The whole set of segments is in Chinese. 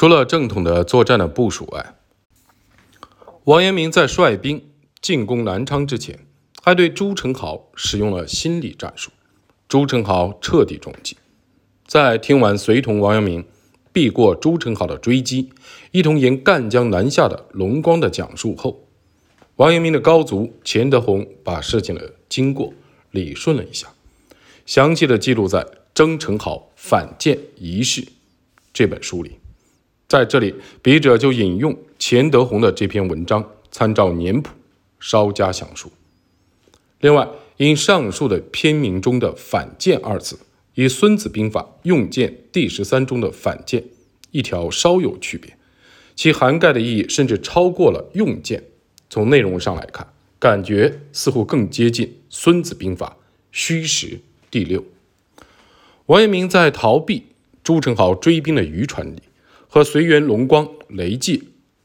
除了正统的作战的部署外，王阳明在率兵进攻南昌之前，还对朱宸濠使用了心理战术。朱宸濠彻底中计。在听完随同王阳明避过朱宸濠的追击，一同沿赣江南下的龙光的讲述后，王阳明的高足钱德洪把事情的经过理顺了一下，详细的记录在《征宸濠反间仪式》这本书里。在这里，笔者就引用钱德洪的这篇文章，参照年谱稍加详述。另外，因上述的篇名中的“反间”二字，与《孙子兵法·用剑》第十三中的“反间”一条稍有区别，其涵盖的意义甚至超过了“用剑”。从内容上来看，感觉似乎更接近《孙子兵法·虚实》第六。王阳明在逃避朱宸濠追兵的渔船里。和随员龙光、雷继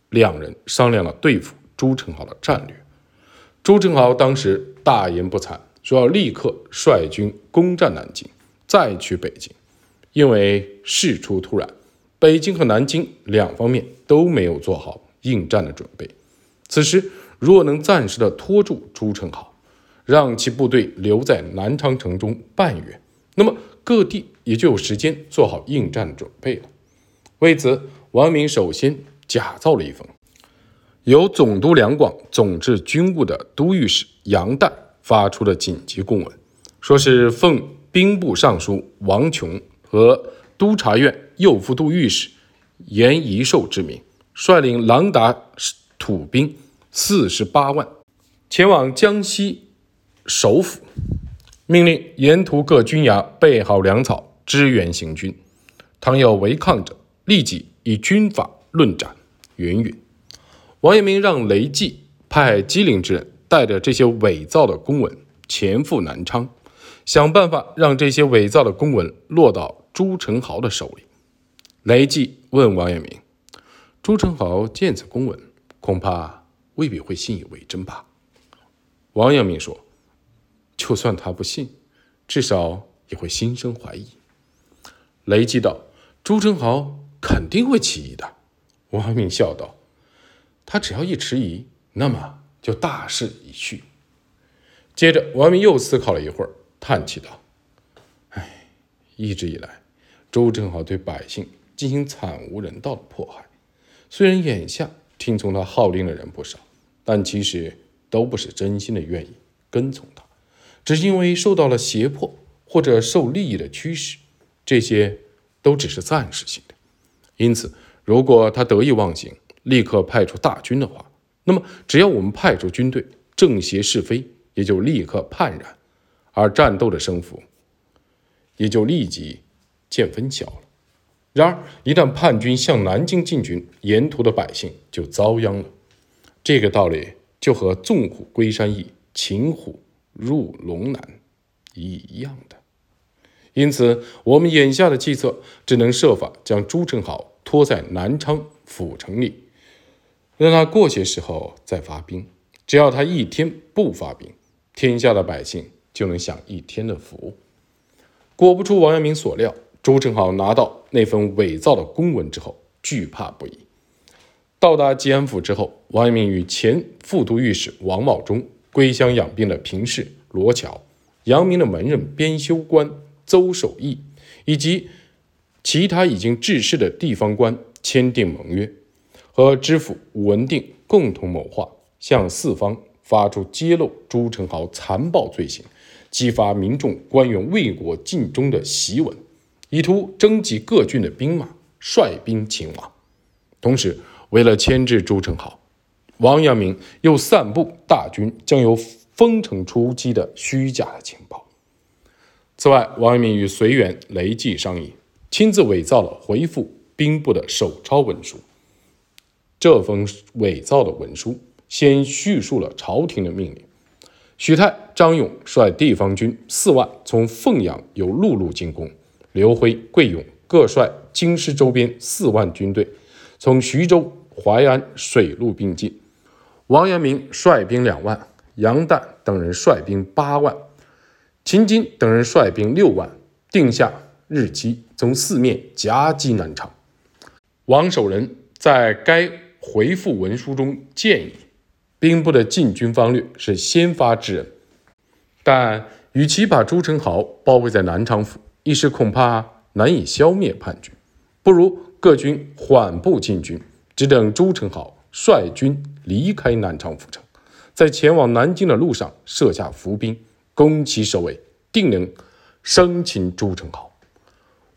两人商量了对付朱宸濠的战略。朱宸濠当时大言不惭，说要立刻率军攻占南京，再去北京。因为事出突然，北京和南京两方面都没有做好应战的准备。此时若能暂时的拖住朱宸濠，让其部队留在南昌城中半月，那么各地也就有时间做好应战的准备了。为此，王明首先假造了一封由总督两广总制军务的都御史杨旦发出的紧急公文，说是奉兵部尚书王琼和督察院右副都御史严宜寿之名，率领狼达土兵四十八万，前往江西首府，命令沿途各军衙备好粮草，支援行军。倘有违抗者，立即以军法论斩，云云。王阳明让雷继派机灵之人带着这些伪造的公文前赴南昌，想办法让这些伪造的公文落到朱宸濠的手里。雷继问王阳明：“朱宸濠见此公文，恐怕未必会信以为真吧？”王阳明说：“就算他不信，至少也会心生怀疑。”雷继道：“朱宸濠。”肯定会起疑的，王明笑道：“他只要一迟疑，那么就大势已去。”接着，王明又思考了一会儿，叹气道：“哎，一直以来，周正好对百姓进行惨无人道的迫害。虽然眼下听从他号令的人不少，但其实都不是真心的愿意跟从他，只是因为受到了胁迫或者受利益的驱使。这些都只是暂时性的。”因此，如果他得意忘形，立刻派出大军的话，那么只要我们派出军队，正邪是非也就立刻判然，而战斗的胜负也就立即见分晓了。然而，一旦叛军向南京进军，沿途的百姓就遭殃了。这个道理就和纵虎归山易，擒虎入龙难一样的。因此，我们眼下的计策只能设法将朱宸濠拖在南昌府城里，让他过些时候再发兵。只要他一天不发兵，天下的百姓就能享一天的福。果不出王阳明所料，朱宸濠拿到那份伪造的公文之后，惧怕不已。到达吉安府之后，王阳明与前副都御史王茂忠、归乡养病的平氏罗桥、阳明的门人边修官。邹守义以及其他已经致仕的地方官签订盟约，和知府武文定共同谋划，向四方发出揭露朱宸濠残暴罪行、激发民众官员为国尽忠的檄文，以图征集各郡的兵马，率兵擒王。同时，为了牵制朱宸濠，王阳明又散布大军将由丰城出击的虚假的情报。此外，王阳明与随员雷继商议，亲自伪造了回复兵部的手抄文书。这封伪造的文书先叙述了朝廷的命令：许泰、张勇率地方军四万从凤阳由陆路进攻；刘辉、桂勇各率京师周边四万军队从徐州、淮安水陆并进；王阳明率兵两万，杨旦等人率兵八万。秦金等人率兵六万，定下日期，从四面夹击南昌。王守仁在该回复文书中建议，兵部的进军方略是先发制人，但与其把朱宸濠包围在南昌府，一时恐怕难以消灭叛军，不如各军缓步进军，只等朱宸濠率军离开南昌府城，在前往南京的路上设下伏兵，攻其首尾，定能生擒朱宸濠。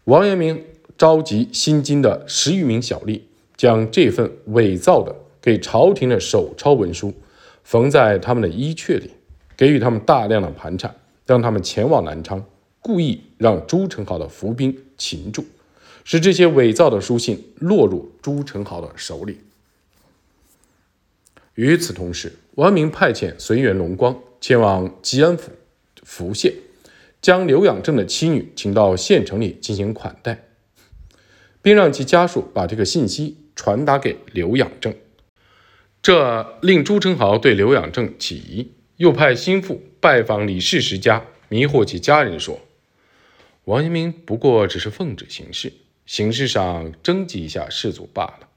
王阳明。召集新京的十余名小吏，将这份伪造的给朝廷的手抄文书缝在他们的衣橛里，给予他们大量的盘缠，让他们前往南昌，故意让朱宸濠的伏兵擒住，使这些伪造的书信落入朱宸濠的手里。与此同时，王阳明派遣随员龙光前往吉安府福县，将刘养正的妻女请到县城里进行款待。并让其家属把这个信息传达给刘养正，这令朱宸濠对刘养正起疑，又派心腹拜访李世石家，迷惑其家人说：“王阳明不过只是奉旨行事，形式上征集一下士卒罢了，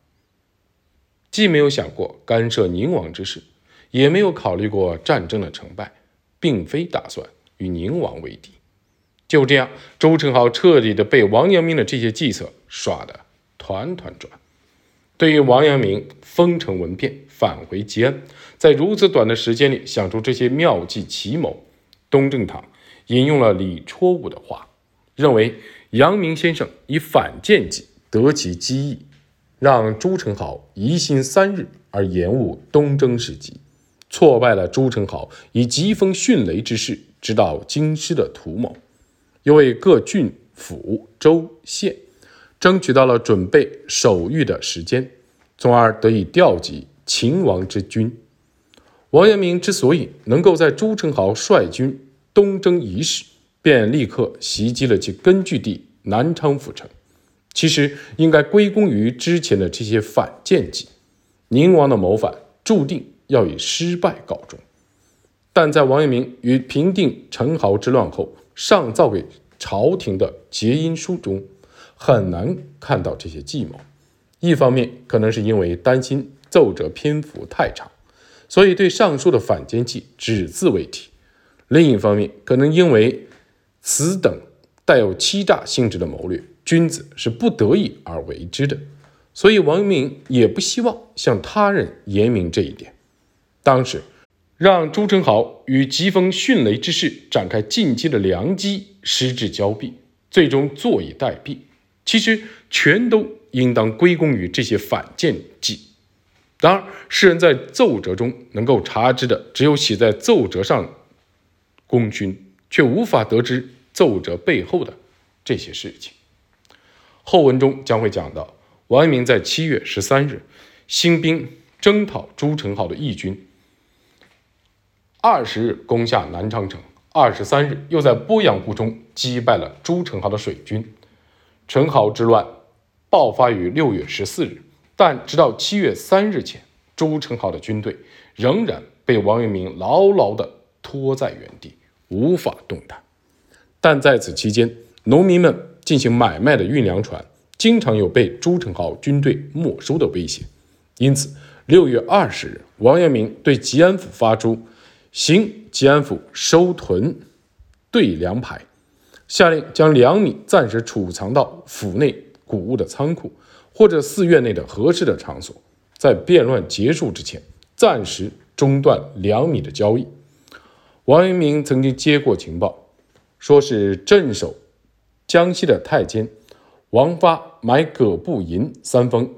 既没有想过干涉宁王之事，也没有考虑过战争的成败，并非打算与宁王为敌。”就这样，周成豪彻底的被王阳明的这些计策耍得团团转。对于王阳明封城闻变，返回吉安，在如此短的时间里想出这些妙计奇谋，东正堂引用了李绰武的话，认为阳明先生以反间计得其机意，让朱宸濠疑心三日而延误东征时机，挫败了朱宸濠以疾风迅雷之势直到京师的图谋。又为各郡、府、州、县争取到了准备守御的时间，从而得以调集秦王之军。王阳明之所以能够在朱宸濠率军东征伊始，便立刻袭击了其根据地南昌府城，其实应该归功于之前的这些反间计。宁王的谋反注定要以失败告终，但在王阳明与平定陈豪之乱后。上造给朝廷的结因书中，很难看到这些计谋。一方面，可能是因为担心奏折篇幅太长，所以对上述的反间计只字未提；另一方面，可能因为此等带有欺诈性质的谋略，君子是不得已而为之的，所以王阳明也不希望向他人言明这一点。当时。让朱宸濠与疾风迅雷之势展开进击的良机失之交臂，最终坐以待毙。其实全都应当归功于这些反间计。然而，世人在奏折中能够查知的，只有写在奏折上功勋，却无法得知奏折背后的这些事情。后文中将会讲到，王阳明在七月十三日兴兵征讨朱宸濠的义军。二十日攻下南昌城，二十三日又在鄱阳湖中击败了朱宸濠的水军。陈濠之乱爆发于六月十四日，但直到七月三日前，朱宸濠的军队仍然被王阳明牢牢地拖在原地，无法动弹。但在此期间，农民们进行买卖的运粮船经常有被朱宸濠军队没收的危险，因此六月二十日，王阳明对吉安府发出。行吉安府收屯兑粮牌，下令将粮米暂时储藏到府内谷物的仓库或者寺院内的合适的场所，在变乱结束之前暂时中断粮米的交易。王阳明曾经接过情报，说是镇守江西的太监王发买葛布银三封，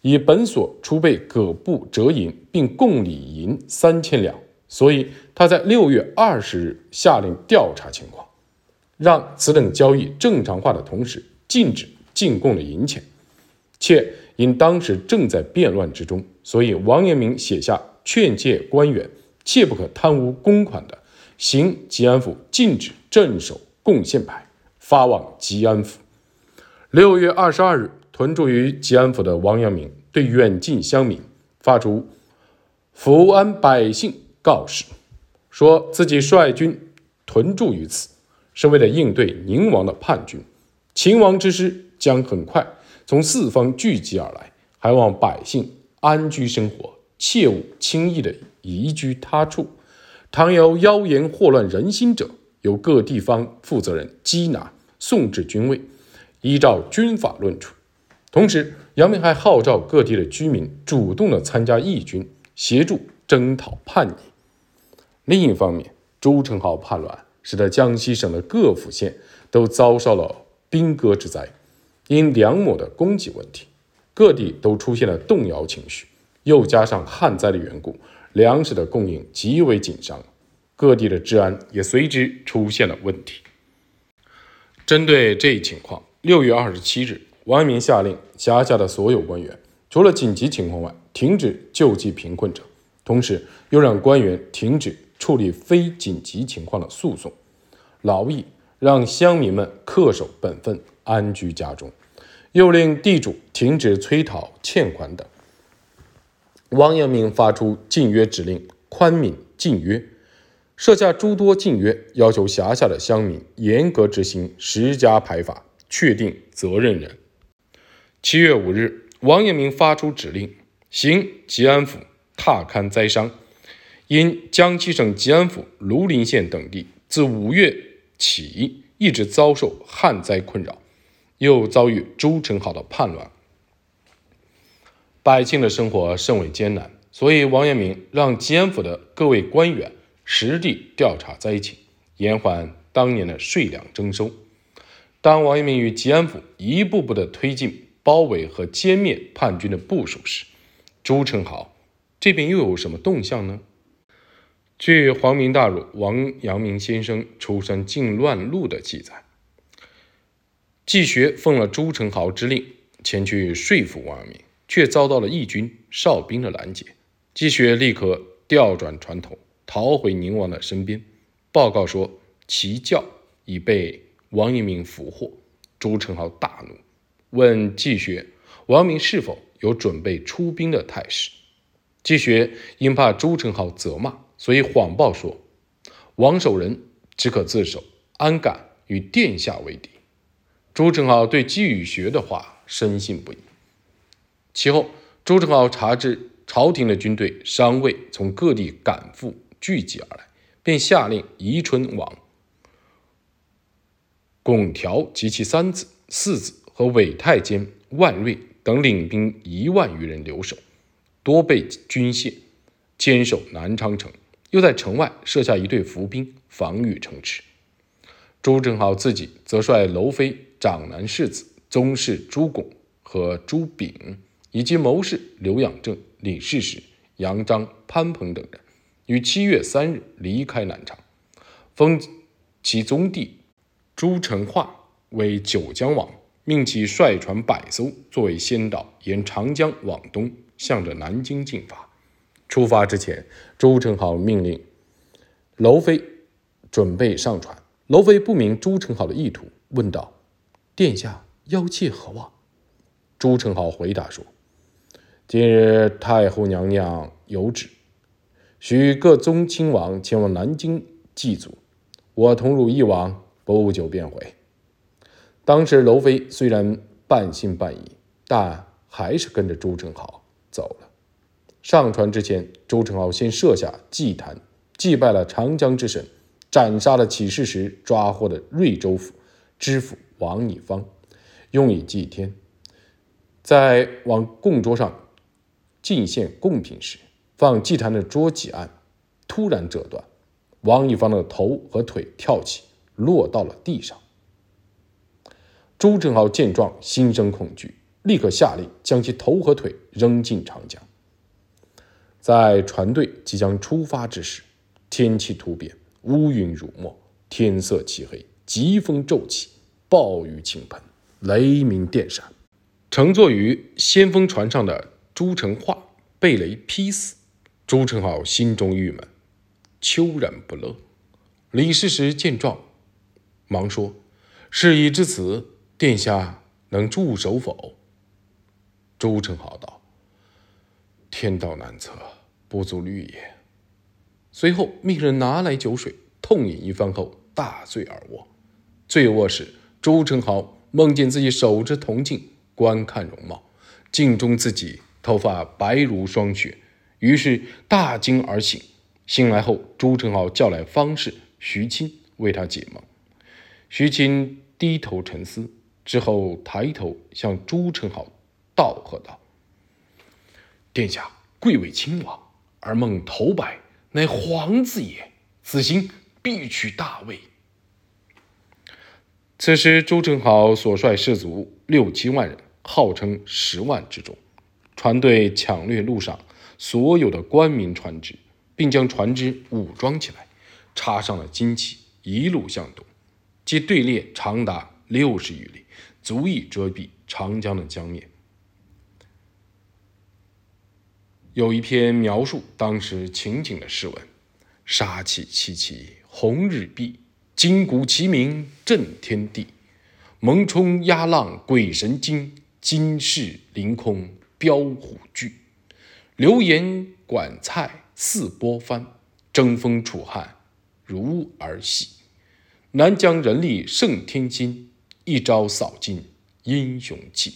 以本所储备葛布折银，并贡礼银三千两。所以他在六月二十日下令调查情况，让此等交易正常化的同时，禁止进贡的银钱。且因当时正在变乱之中，所以王阳明写下劝诫官员切不可贪污公款的，行吉安府禁止镇守贡献牌，发往吉安府。六月二十二日，屯驻于吉安府的王阳明对远近乡民发出福安百姓。告示说自己率军屯驻于此，是为了应对宁王的叛军。秦王之师将很快从四方聚集而来，还望百姓安居生活，切勿轻易的移居他处。倘有妖言祸乱人心者，由各地方负责人缉拿，送至军位，依照军法论处。同时，杨明还号召各地的居民主动的参加义军，协助征讨叛逆。另一方面，朱宸濠叛乱使得江西省的各府县都遭受了兵戈之灾。因粮秣的供给问题，各地都出现了动摇情绪，又加上旱灾的缘故，粮食的供应极为紧张，各地的治安也随之出现了问题。针对这一情况，六月二十七日，王阳明下令辖下的所有官员，除了紧急情况外，停止救济贫困者，同时又让官员停止处理非紧急情况的诉讼、劳役，让乡民们恪守本分，安居家中。又令地主停止催讨欠款等。王阳明发出禁约指令，宽悯禁约，设下诸多禁约，要求辖下的乡民严格执行十家排法，确定责任人。七月五日，王阳明发出指令，行吉安府踏勘灾伤。因江西省吉安府、庐陵县等地自五月起一直遭受旱灾困扰。又遭遇朱宸濠的叛乱，百姓的生活甚为艰难，所以王阳明让吉安府的各位官员实地调查灾情，延缓当年的税粮征收。当王阳明与吉安府一步步的推进包围和歼灭叛军的部署时，朱宸濠这边又有什么动向呢？据皇明大儒王阳明先生《出山靖乱录》的记载。季学奉了朱宸濠之令前去说服王阳明，却遭到了义军哨兵的拦截。季学立刻调转船头，逃回宁王的身边，报告说其教已被王阳明俘获。朱宸濠大怒，问季学王阳明是否有准备出兵的态势。季学因怕朱宸濠责骂，所以谎报说王守仁只可自首，安敢与殿下为敌？朱宸濠对季宇学的话深信不疑。其后，朱宸濠查知朝廷的军队尚未从各地赶赴聚集而来，便下令宜春王巩条及其三子、四子和韦太监万瑞等领兵一万余人留守，多备军械，坚守南昌城，又在城外设下一队伏兵，防御城池。朱正浩自己则率娄飞。长男世子宗室朱拱和朱炳，以及谋士刘养正、李世石、杨章、潘鹏等人，于七月三日离开南昌，封其宗弟朱成化为九江王，命其率船百艘作为先导，沿长江往东，向着南京进发。出发之前，朱宸濠命令娄妃准备上船。娄妃不明朱宸濠的意图，问道。殿下要切何望？朱宸濠回答说：“今日太后娘娘有旨，许各宗亲王前往南京祭祖，我同汝一往，不久便回。”当时娄妃虽然半信半疑，但还是跟着朱宸濠走了。上船之前，朱宸濠先设下祭坛，祭拜了长江之神，斩杀了起事时抓获的瑞州府知府。王以方用以祭天，在往供桌上进献贡品时，放祭坛的桌几案突然折断，王以方的头和腿跳起，落到了地上。朱宸濠见状，心生恐惧，立刻下令将其头和腿扔进长江。在船队即将出发之时，天气突变，乌云如墨，天色漆黑，疾风骤起。暴雨倾盆，雷鸣电闪，乘坐于先锋船上的朱成化被雷劈死。朱宸濠心中郁闷，悄然不乐。李世石见状，忙说：“事已至此，殿下能驻守否？”朱宸濠道：“天道难测，不足虑也。”随后命人拿来酒水，痛饮一番后，大醉而卧。醉卧时。朱宸濠梦见自己手执铜镜，观看容貌，镜中自己头发白如霜雪，于是大惊而醒。醒来后，朱宸濠叫来方士徐钦为他解梦。徐钦低头沉思，之后抬头向朱宸濠道贺道：“殿下贵为亲王，而梦头白乃皇子也，此行必取大位。”此时，朱宸濠所率士卒六七万人，号称十万之众，船队抢掠路上所有的官民船只。并将船只武装起来，插上了旌旗，一路向东，其队列长达六十余里，足以遮蔽长江的江面。有一篇描述当时情景的诗文：“杀气凄凄红日蔽，金鼓齐鸣震天地。猛冲压浪鬼神惊，金势凌空标虎踞。流言管蔡。”似波翻，争锋楚汉如儿戏。南疆人力胜天心，一朝扫尽英雄气。